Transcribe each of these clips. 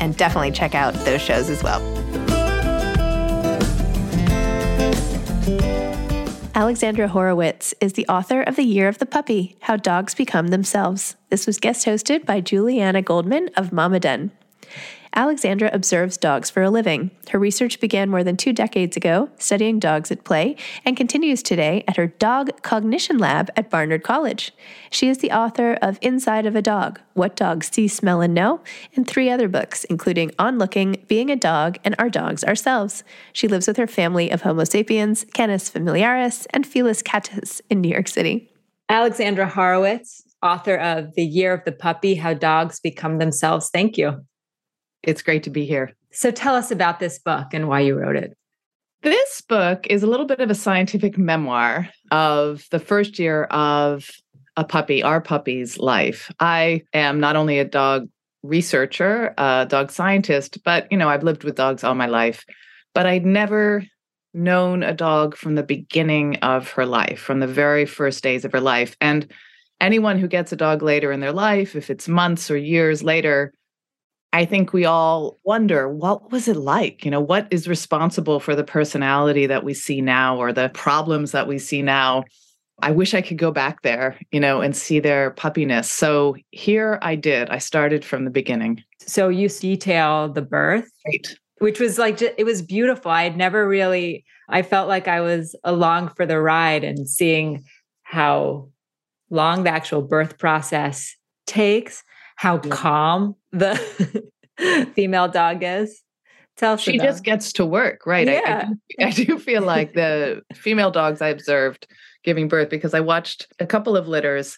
and definitely check out those shows as well. Alexandra Horowitz is the author of The Year of the Puppy How Dogs Become Themselves. This was guest hosted by Juliana Goldman of Mama Den. Alexandra observes dogs for a living. Her research began more than two decades ago, studying dogs at play, and continues today at her Dog Cognition Lab at Barnard College. She is the author of Inside of a Dog What Dogs See, Smell, and Know, and three other books, including On Looking, Being a Dog, and Our Dogs Ourselves. She lives with her family of Homo sapiens, Canis familiaris, and Felis catus in New York City. Alexandra Horowitz, author of The Year of the Puppy How Dogs Become Themselves. Thank you. It's great to be here. So tell us about this book and why you wrote it. This book is a little bit of a scientific memoir of the first year of a puppy, our puppy's life. I am not only a dog researcher, a dog scientist, but you know, I've lived with dogs all my life, but I'd never known a dog from the beginning of her life, from the very first days of her life. And anyone who gets a dog later in their life, if it's months or years later, I think we all wonder what was it like? You know, what is responsible for the personality that we see now or the problems that we see now? I wish I could go back there, you know, and see their puppiness. So here I did. I started from the beginning. So you detail the birth, right? Which was like it was beautiful. I'd never really. I felt like I was along for the ride and seeing how long the actual birth process takes, how yeah. calm the female dog is. Tell she just gets to work, right? Yeah. I, I, do, I do feel like the female dogs I observed giving birth because I watched a couple of litters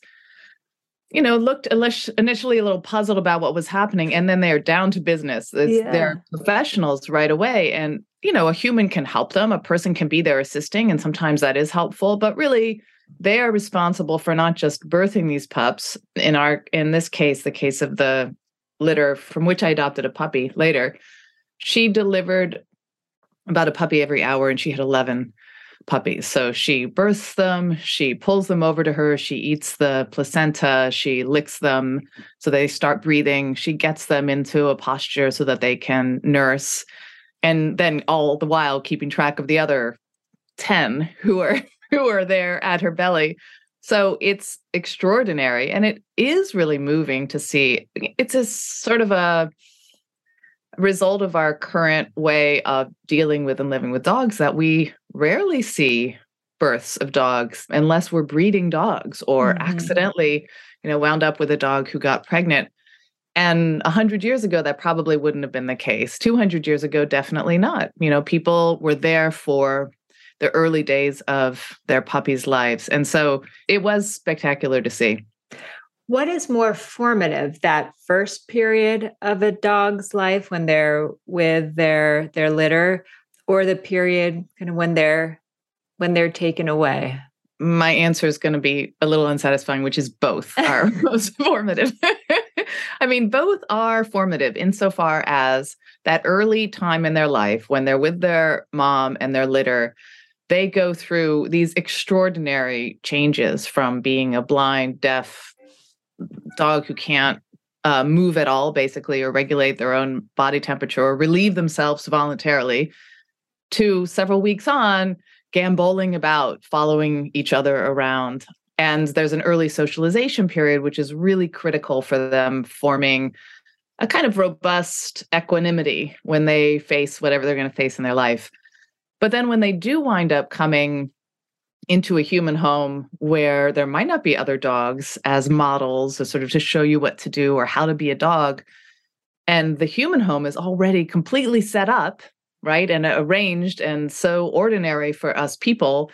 you know, looked initially a little puzzled about what was happening, and then they're down to business. Yeah. They're professionals right away. And, you know, a human can help them, a person can be there assisting, and sometimes that is helpful. But really, they are responsible for not just birthing these pups in our in this case the case of the litter from which i adopted a puppy later. She delivered about a puppy every hour and she had 11 puppies. So she births them she pulls them over to her she eats the placenta she licks them so they start breathing. She gets them into a posture so that they can nurse. And then all the while keeping track of the other 10 who are who are there at her belly. So it's extraordinary. And it is really moving to see. It's a sort of a result of our current way of dealing with and living with dogs that we rarely see births of dogs unless we're breeding dogs or mm-hmm. accidentally, you know, wound up with a dog who got pregnant. And 100 years ago, that probably wouldn't have been the case. 200 years ago, definitely not. You know, people were there for the early days of their puppies' lives. And so it was spectacular to see. What is more formative, that first period of a dog's life when they're with their their litter, or the period kind of when they're when they're taken away? My answer is going to be a little unsatisfying, which is both are most formative. I mean, both are formative insofar as that early time in their life when they're with their mom and their litter, they go through these extraordinary changes from being a blind, deaf dog who can't uh, move at all, basically, or regulate their own body temperature or relieve themselves voluntarily, to several weeks on, gamboling about, following each other around. And there's an early socialization period, which is really critical for them forming a kind of robust equanimity when they face whatever they're going to face in their life. But then when they do wind up coming into a human home where there might not be other dogs as models, or sort of to show you what to do or how to be a dog, and the human home is already completely set up, right, and arranged and so ordinary for us people,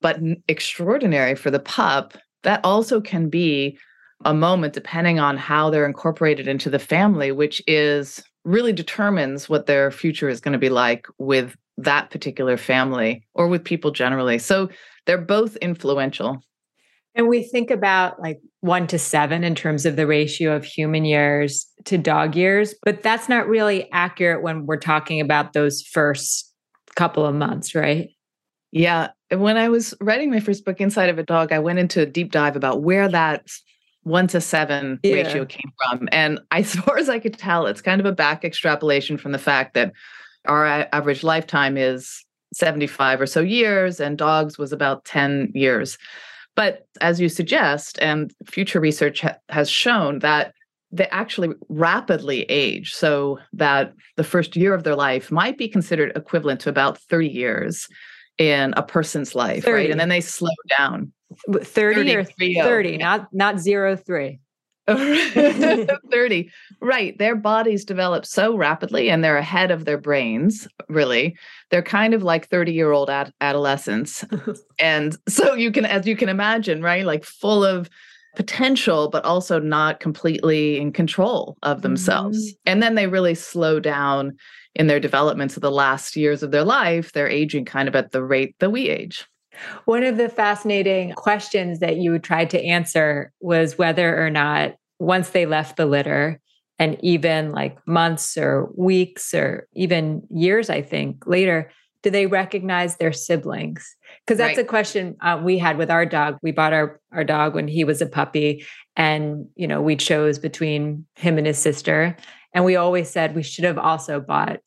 but extraordinary for the pup, that also can be a moment depending on how they're incorporated into the family, which is really determines what their future is going to be like with that particular family or with people generally. So they're both influential. And we think about like one to seven in terms of the ratio of human years to dog years, but that's not really accurate when we're talking about those first couple of months, right? Yeah. When I was writing my first book, Inside of a Dog, I went into a deep dive about where that one to seven yeah. ratio came from. And as far as I could tell, it's kind of a back extrapolation from the fact that our average lifetime is 75 or so years, and dogs was about 10 years. But as you suggest, and future research ha- has shown that they actually rapidly age, so that the first year of their life might be considered equivalent to about 30 years in a person's life, 30. right? And then they slow down. 30, 30 or 30, not not zero three. 30 right their bodies develop so rapidly and they're ahead of their brains really. They're kind of like 30 year old ad- adolescents. And so you can as you can imagine right like full of potential but also not completely in control of themselves. Mm-hmm. and then they really slow down in their development to the last years of their life. They're aging kind of at the rate that we age one of the fascinating questions that you tried to answer was whether or not once they left the litter, and even like months or weeks or even years, I think later, do they recognize their siblings? Because that's right. a question uh, we had with our dog. We bought our our dog when he was a puppy, and you know we chose between him and his sister. And we always said we should have also bought,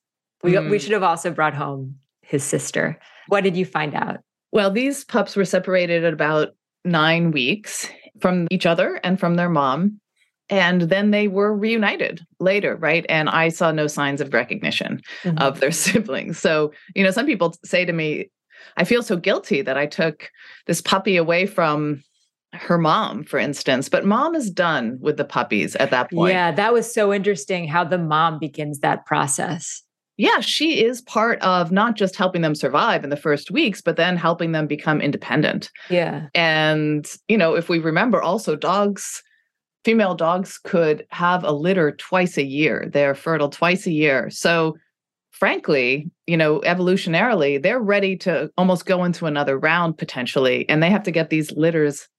we, mm. we should have also brought home his sister. What did you find out? Well, these pups were separated at about nine weeks from each other and from their mom. And then they were reunited later, right? And I saw no signs of recognition mm-hmm. of their siblings. So, you know, some people say to me, I feel so guilty that I took this puppy away from her mom, for instance. But mom is done with the puppies at that point. Yeah, that was so interesting how the mom begins that process yeah, she is part of not just helping them survive in the first weeks, but then helping them become independent. Yeah. And, you know, if we remember also, dogs, female dogs could have a litter twice a year. They're fertile twice a year. So, frankly, you know, evolutionarily, they're ready to almost go into another round potentially. And they have to get these litters,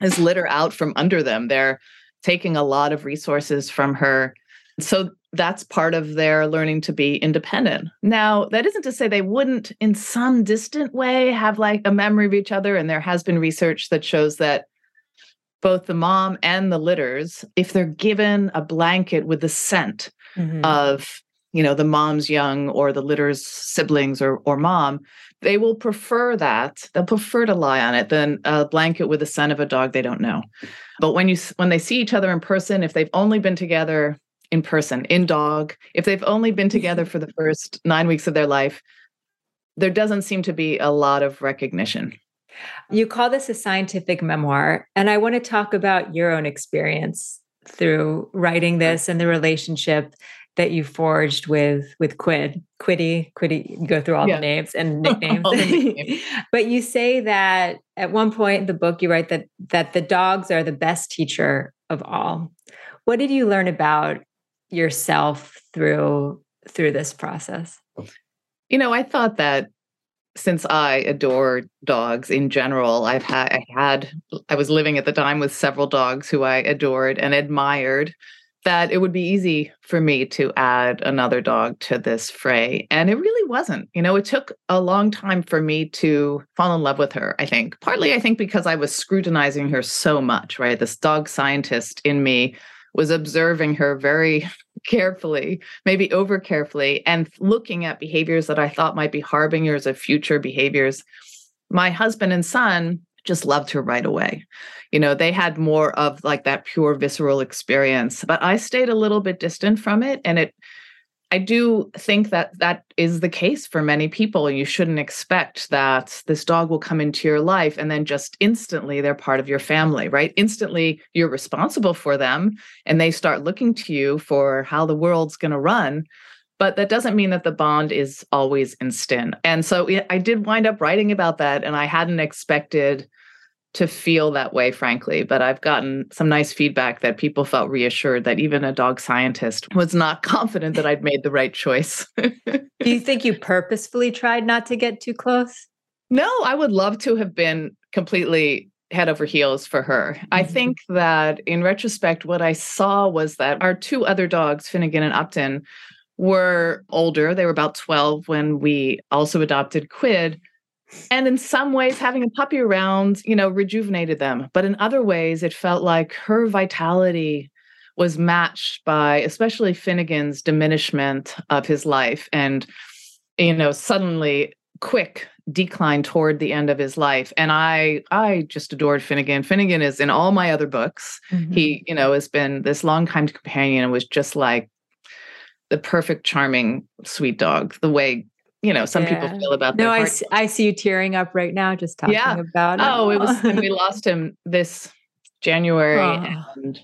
this litter out from under them. They're taking a lot of resources from her. So that's part of their learning to be independent. Now, that isn't to say they wouldn't, in some distant way, have like a memory of each other. And there has been research that shows that both the mom and the litters, if they're given a blanket with the scent mm-hmm. of, you know, the mom's young or the litter's siblings or, or mom, they will prefer that. They'll prefer to lie on it than a blanket with the scent of a dog they don't know. But when you when they see each other in person, if they've only been together in person, in dog, if they've only been mm-hmm. together for the first nine weeks of their life, there doesn't seem to be a lot of recognition. You call this a scientific memoir, and I want to talk about your own experience through writing this and the relationship that you forged with with Quid, Quiddy, Quiddy. You go through all yeah. the names and nicknames, nicknames. but you say that at one point in the book you write that that the dogs are the best teacher of all. What did you learn about yourself through through this process? Oh. You know, I thought that since I adore dogs in general, I've had I had I was living at the time with several dogs who I adored and admired that it would be easy for me to add another dog to this fray. And it really wasn't. You know, it took a long time for me to fall in love with her, I think. Partly, I think, because I was scrutinizing her so much, right? This dog scientist in me was observing her very carefully, maybe over carefully, and looking at behaviors that I thought might be harbingers of future behaviors. My husband and son just loved her right away. You know, they had more of like that pure visceral experience, but I stayed a little bit distant from it. And it I do think that that is the case for many people. You shouldn't expect that this dog will come into your life and then just instantly they're part of your family, right? Instantly you're responsible for them and they start looking to you for how the world's going to run. But that doesn't mean that the bond is always instant. And so I did wind up writing about that, and I hadn't expected to feel that way, frankly. But I've gotten some nice feedback that people felt reassured that even a dog scientist was not confident that I'd made the right choice. Do you think you purposefully tried not to get too close? No, I would love to have been completely head over heels for her. Mm-hmm. I think that in retrospect, what I saw was that our two other dogs, Finnegan and Upton, were older. They were about 12 when we also adopted Quid and in some ways having a puppy around you know rejuvenated them. But in other ways it felt like her vitality was matched by especially finnegan's diminishment of his life and you know suddenly quick decline toward the end of his life. And i i just adored finnegan. Finnegan is in all my other books. Mm-hmm. he you know has been this longtime companion and was just like the perfect charming sweet dog the way you know some yeah. people feel about no I see, I see you tearing up right now just talking yeah. about it oh it was we lost him this january oh. and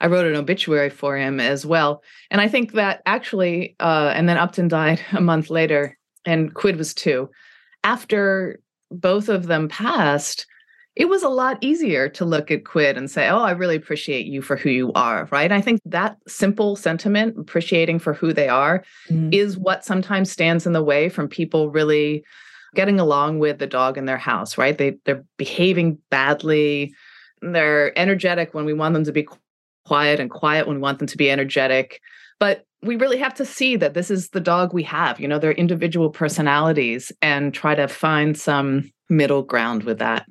i wrote an obituary for him as well and i think that actually uh, and then upton died a month later and quid was two after both of them passed it was a lot easier to look at Quid and say, Oh, I really appreciate you for who you are. Right. I think that simple sentiment, appreciating for who they are, mm. is what sometimes stands in the way from people really getting along with the dog in their house, right? They they're behaving badly. They're energetic when we want them to be quiet and quiet when we want them to be energetic. But we really have to see that this is the dog we have, you know, their individual personalities and try to find some middle ground with that.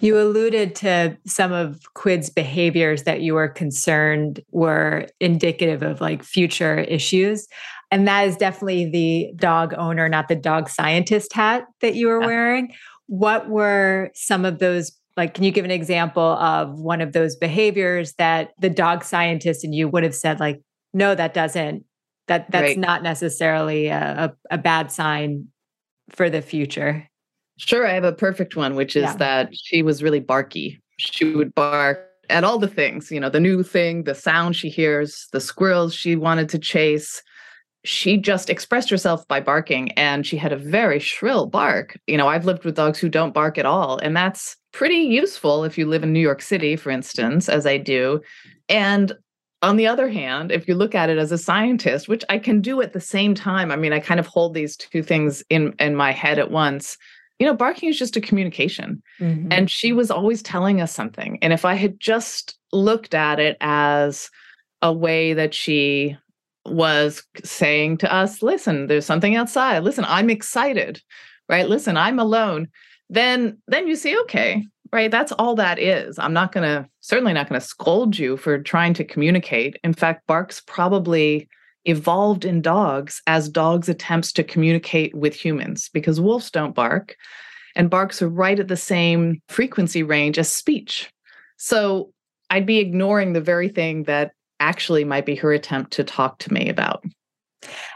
You alluded to some of Quid's behaviors that you were concerned were indicative of like future issues. And that is definitely the dog owner, not the dog scientist hat that you were wearing. What were some of those? Like, can you give an example of one of those behaviors that the dog scientist and you would have said, like, no, that doesn't, that that's right. not necessarily a, a, a bad sign for the future? Sure, I have a perfect one, which is yeah. that she was really barky. She would bark at all the things, you know, the new thing, the sound she hears, the squirrels she wanted to chase. She just expressed herself by barking and she had a very shrill bark. You know, I've lived with dogs who don't bark at all, and that's pretty useful if you live in New York City, for instance, as I do. And on the other hand, if you look at it as a scientist, which I can do at the same time, I mean, I kind of hold these two things in in my head at once you know, barking is just a communication. Mm-hmm. And she was always telling us something. And if I had just looked at it as a way that she was saying to us, listen, there's something outside. Listen, I'm excited. Right? Listen, I'm alone. Then then you see, okay, right? That's all that is. I'm not going to certainly not going to scold you for trying to communicate. In fact, barks probably evolved in dogs as dogs' attempts to communicate with humans because wolves don't bark and barks are right at the same frequency range as speech. So I'd be ignoring the very thing that actually might be her attempt to talk to me about.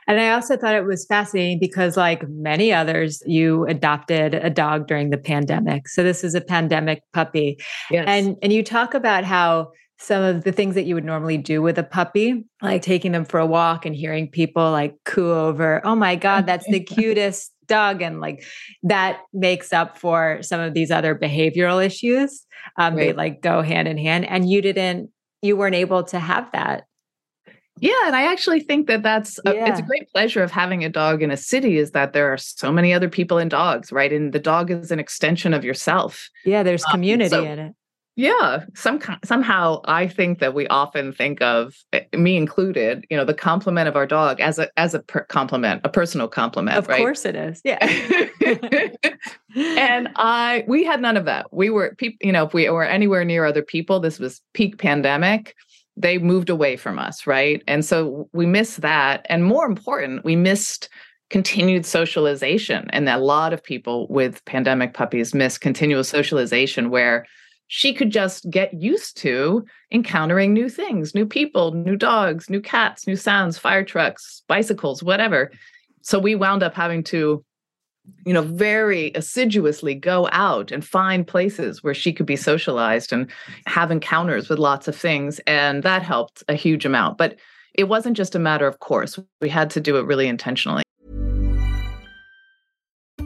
And I also thought it was fascinating because, like many others, you adopted a dog during the pandemic. So this is a pandemic puppy. Yes. And and you talk about how some of the things that you would normally do with a puppy, like taking them for a walk and hearing people like coo over, oh my God, that's the cutest dog. And like that makes up for some of these other behavioral issues. Um, right. They like go hand in hand. And you didn't, you weren't able to have that. Yeah, and I actually think that that's a, yeah. it's a great pleasure of having a dog in a city is that there are so many other people and dogs, right? And the dog is an extension of yourself. Yeah, there's community um, so, in it. Yeah, some somehow I think that we often think of eh, me included, you know, the compliment of our dog as a as a per- compliment, a personal compliment. Of right? course, it is. Yeah. and I we had none of that. We were people, you know, if we were anywhere near other people, this was peak pandemic. They moved away from us, right? And so we missed that, and more important, we missed continued socialization. And a lot of people with pandemic puppies miss continual socialization where she could just get used to encountering new things, new people, new dogs, new cats, new sounds, fire trucks, bicycles, whatever. So we wound up having to, you know, very assiduously go out and find places where she could be socialized and have encounters with lots of things. And that helped a huge amount. But it wasn't just a matter of course, we had to do it really intentionally.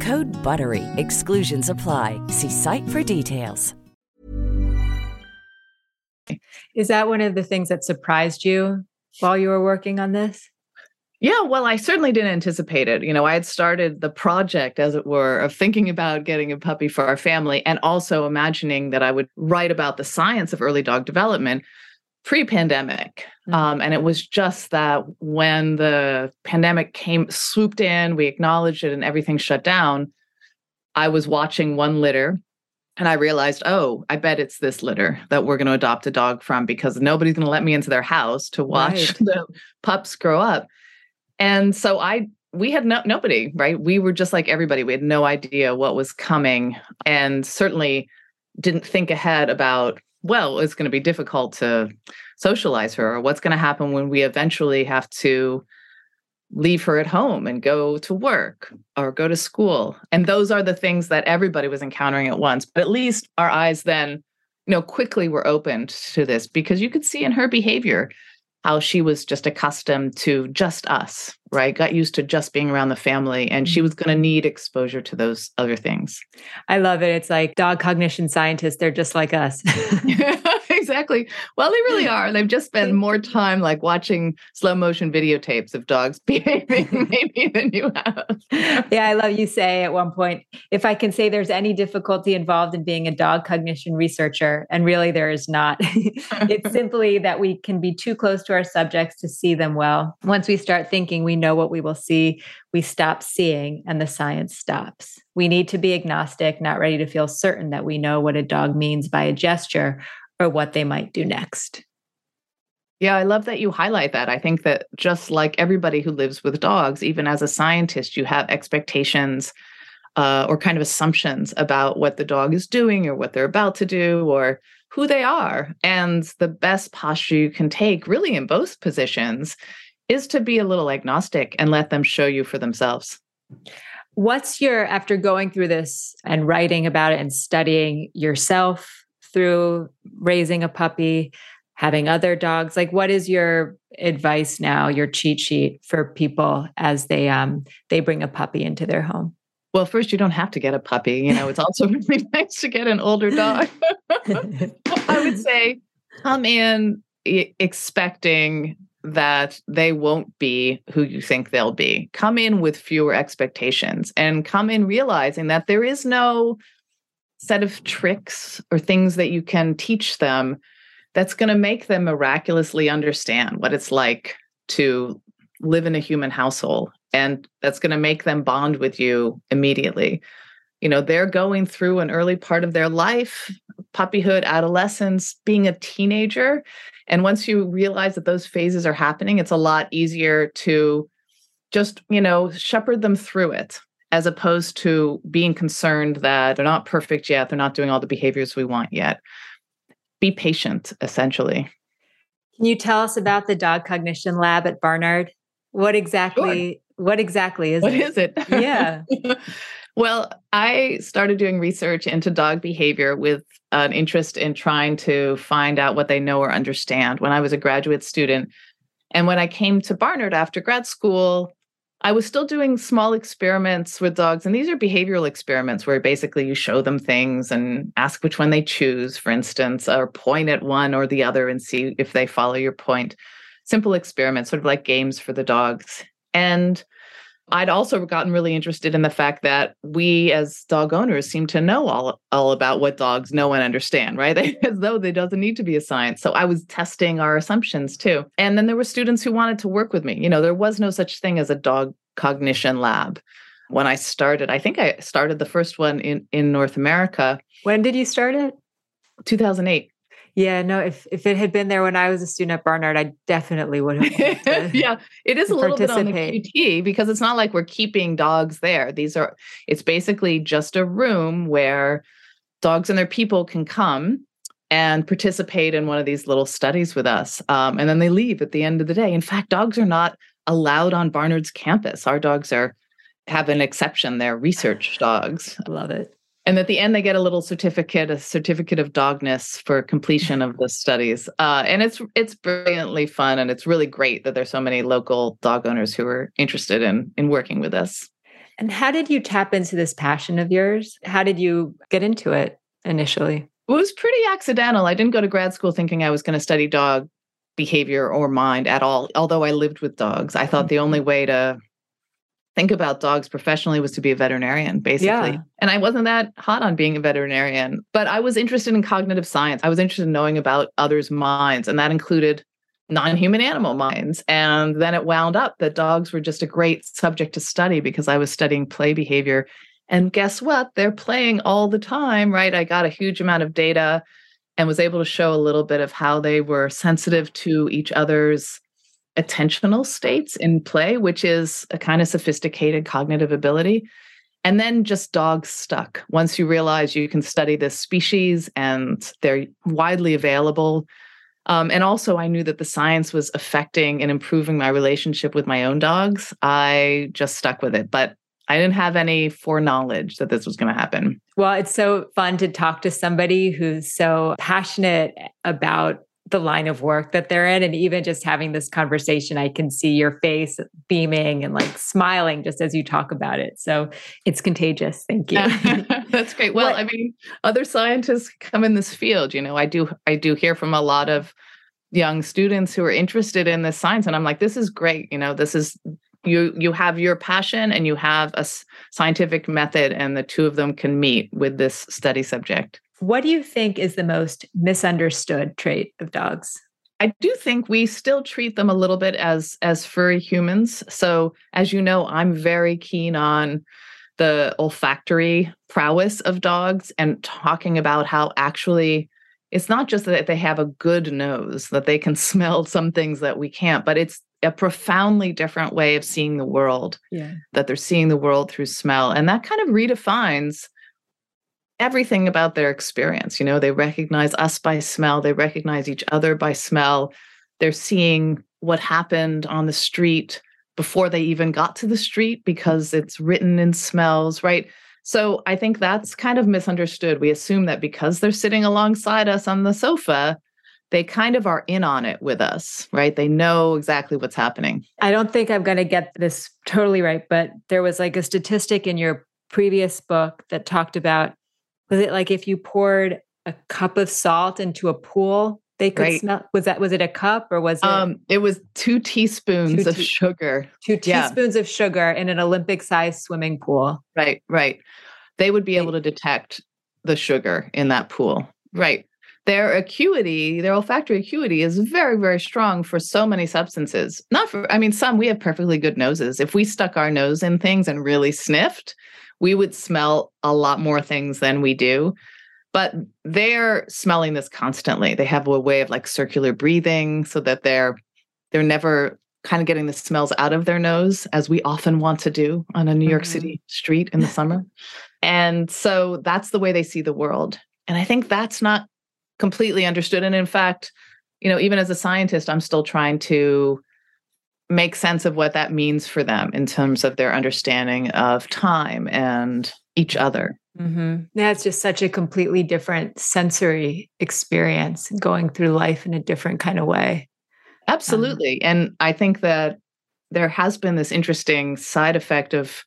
Code BUTTERY. Exclusions apply. See site for details. Is that one of the things that surprised you while you were working on this? Yeah, well, I certainly didn't anticipate it. You know, I had started the project, as it were, of thinking about getting a puppy for our family and also imagining that I would write about the science of early dog development pre pandemic. Mm-hmm. Um, and it was just that when the pandemic came, swooped in, we acknowledged it, and everything shut down. I was watching one litter and I realized, oh, I bet it's this litter that we're going to adopt a dog from because nobody's going to let me into their house to watch right. the pups grow up. And so I we had no, nobody, right? We were just like everybody. We had no idea what was coming and certainly didn't think ahead about, well, it's going to be difficult to socialize her or what's going to happen when we eventually have to leave her at home and go to work or go to school. And those are the things that everybody was encountering at once. But at least our eyes then, you know, quickly were opened to this because you could see in her behavior how she was just accustomed to just us, right? Got used to just being around the family and she mm-hmm. was going to need exposure to those other things. I love it. It's like dog cognition scientists, they're just like us. exactly. Well, they really are. They've just spent more time like watching slow motion videotapes of dogs behaving maybe than you have. Yeah, I love you say at one point, if I can say there's any difficulty involved in being a dog cognition researcher, and really there is not. it's simply that we can be too close to our subjects to see them well. Once we start thinking we know what we will see, we stop seeing and the science stops. We need to be agnostic, not ready to feel certain that we know what a dog means by a gesture or what they might do next. Yeah, I love that you highlight that. I think that just like everybody who lives with dogs, even as a scientist, you have expectations uh, or kind of assumptions about what the dog is doing or what they're about to do or who they are. And the best posture you can take, really, in both positions, is to be a little agnostic and let them show you for themselves. What's your, after going through this and writing about it and studying yourself through raising a puppy, having other dogs, like what is your advice now, your cheat sheet for people as they um they bring a puppy into their home? Well, first, you don't have to get a puppy. You know, it's also really nice to get an older dog. I would say come in expecting that they won't be who you think they'll be. Come in with fewer expectations and come in realizing that there is no set of tricks or things that you can teach them that's going to make them miraculously understand what it's like to live in a human household and that's going to make them bond with you immediately. You know they're going through an early part of their life puppyhood adolescence being a teenager and once you realize that those phases are happening it's a lot easier to just you know shepherd them through it as opposed to being concerned that they're not perfect yet they're not doing all the behaviors we want yet. Be patient essentially. Can you tell us about the dog cognition lab at barnard? What exactly sure. what exactly is what it? is it? Yeah. Well i started doing research into dog behavior with an interest in trying to find out what they know or understand when i was a graduate student. And when i came to barnard after grad school I was still doing small experiments with dogs, and these are behavioral experiments where basically you show them things and ask which one they choose, for instance, or point at one or the other and see if they follow your point. Simple experiments, sort of like games for the dogs. And I'd also gotten really interested in the fact that we as dog owners seem to know all, all about what dogs know and understand, right? as though there doesn't need to be a science. So I was testing our assumptions too. And then there were students who wanted to work with me. You know, there was no such thing as a dog cognition lab. When I started, I think I started the first one in, in North America. When did you start it? 2008. Yeah, no, if if it had been there when I was a student at Barnard, I definitely would have. yeah, it is a little bit on the QT because it's not like we're keeping dogs there. These are it's basically just a room where dogs and their people can come and participate in one of these little studies with us. Um, and then they leave at the end of the day. In fact, dogs are not allowed on Barnard's campus. Our dogs are have an exception. They're research dogs. I love it. And at the end, they get a little certificate, a certificate of dogness for completion of the studies. Uh, and it's it's brilliantly fun, and it's really great that there's so many local dog owners who are interested in in working with us. And how did you tap into this passion of yours? How did you get into it initially? It was pretty accidental. I didn't go to grad school thinking I was going to study dog behavior or mind at all. Although I lived with dogs, I thought the only way to think about dogs professionally was to be a veterinarian, basically. Yeah. And I wasn't that hot on being a veterinarian, but I was interested in cognitive science. I was interested in knowing about others' minds, and that included non human animal minds. And then it wound up that dogs were just a great subject to study because I was studying play behavior. And guess what? They're playing all the time, right? I got a huge amount of data and was able to show a little bit of how they were sensitive to each other's attentional states in play, which is a kind of sophisticated cognitive ability. And then just dogs stuck. Once you realize you can study this species and they're widely available. Um, and also, I knew that the science was affecting and improving my relationship with my own dogs. I just stuck with it. But I didn't have any foreknowledge that this was going to happen. Well, it's so fun to talk to somebody who's so passionate about the line of work that they're in. And even just having this conversation, I can see your face beaming and like smiling just as you talk about it. So it's contagious. Thank you. That's great. Well, what? I mean, other scientists come in this field. You know, I do I do hear from a lot of young students who are interested in this science. And I'm like, this is great. You know, this is you you have your passion and you have a scientific method and the two of them can meet with this study subject what do you think is the most misunderstood trait of dogs? I do think we still treat them a little bit as as furry humans. So, as you know, I'm very keen on the olfactory prowess of dogs and talking about how actually it's not just that they have a good nose, that they can smell some things that we can't, but it's a profoundly different way of seeing the world. Yeah. That they're seeing the world through smell. And that kind of redefines everything about their experience. You know, they recognize us by smell, they recognize each other by smell. They're seeing what happened on the street before they even got to the street because it's written in smells, right? So I think that's kind of misunderstood. We assume that because they're sitting alongside us on the sofa, they kind of are in on it with us, right? They know exactly what's happening. I don't think I'm going to get this totally right, but there was like a statistic in your previous book that talked about was it like if you poured a cup of salt into a pool, they could right. smell? Was that was it a cup or was it? Um, it was two teaspoons two of sugar. Two teaspoons yeah. of sugar in an Olympic-sized swimming pool. Right, right. They would be able to detect the sugar in that pool. Right. Their acuity, their olfactory acuity is very, very strong for so many substances. Not for, I mean, some we have perfectly good noses. If we stuck our nose in things and really sniffed, we would smell a lot more things than we do but they're smelling this constantly. They have a way of like circular breathing so that they're they're never kind of getting the smells out of their nose as we often want to do on a new york mm-hmm. city street in the summer. And so that's the way they see the world. And i think that's not completely understood. And in fact you know even as a scientist i'm still trying to make sense of what that means for them in terms of their understanding of time and each other. Mm-hmm. It's just such a completely different sensory experience going through life in a different kind of way. Absolutely. Um, and I think that there has been this interesting side effect of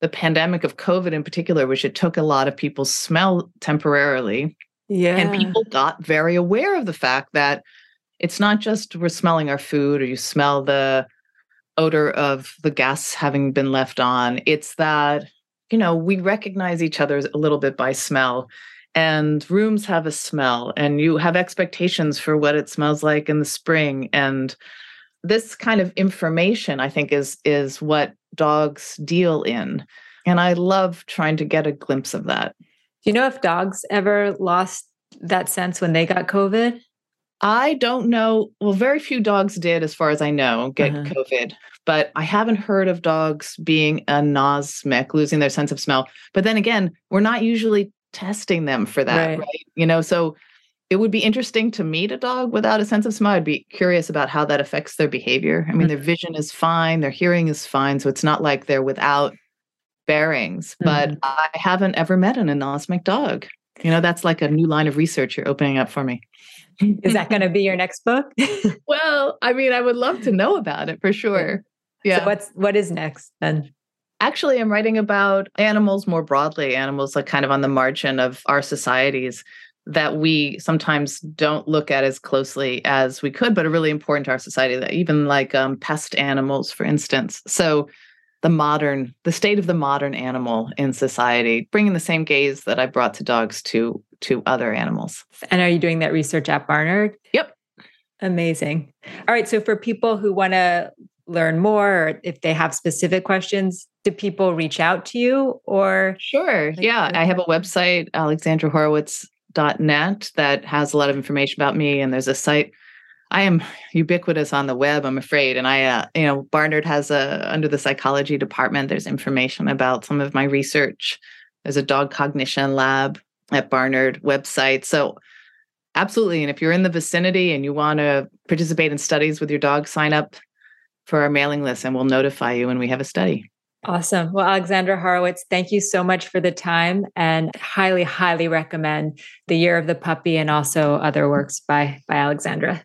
the pandemic of COVID in particular, which it took a lot of people's smell temporarily. Yeah. And people got very aware of the fact that it's not just we're smelling our food or you smell the odor of the gas having been left on. It's that, you know, we recognize each other a little bit by smell. And rooms have a smell, and you have expectations for what it smells like in the spring. And this kind of information, I think, is is what dogs deal in. And I love trying to get a glimpse of that. Do you know if dogs ever lost that sense when they got COVID? I don't know. Well, very few dogs did, as far as I know, get uh-huh. COVID. But I haven't heard of dogs being anosmic, losing their sense of smell. But then again, we're not usually testing them for that, right? right? You know, so it would be interesting to meet a dog without a sense of smell. I'd be curious about how that affects their behavior. I mean, mm-hmm. their vision is fine, their hearing is fine. So it's not like they're without bearings. Mm-hmm. But I haven't ever met an anosmic dog. You know, that's like a new line of research you're opening up for me. Is that going to be your next book? well, I mean, I would love to know about it for sure. Yeah. So what's what is next then? Actually, I'm writing about animals more broadly, animals like kind of on the margin of our societies. that we sometimes don't look at as closely as we could, but are really important to our society, that even like um, pest animals, for instance. So the modern, the state of the modern animal in society, bringing the same gaze that I brought to dogs to to other animals. And are you doing that research at Barnard? Yep. Amazing. All right. So for people who want to learn more, or if they have specific questions, do people reach out to you or? Sure. Yeah. I have a website, alexandrahorowitz.net, that has a lot of information about me. And there's a site. I am ubiquitous on the web, I'm afraid. And I, uh, you know, Barnard has a, under the psychology department, there's information about some of my research. There's a dog cognition lab at Barnard website. So absolutely. And if you're in the vicinity and you want to participate in studies with your dog, sign up for our mailing list and we'll notify you when we have a study. Awesome. Well, Alexandra Horowitz, thank you so much for the time and highly, highly recommend The Year of the Puppy and also other works by, by Alexandra.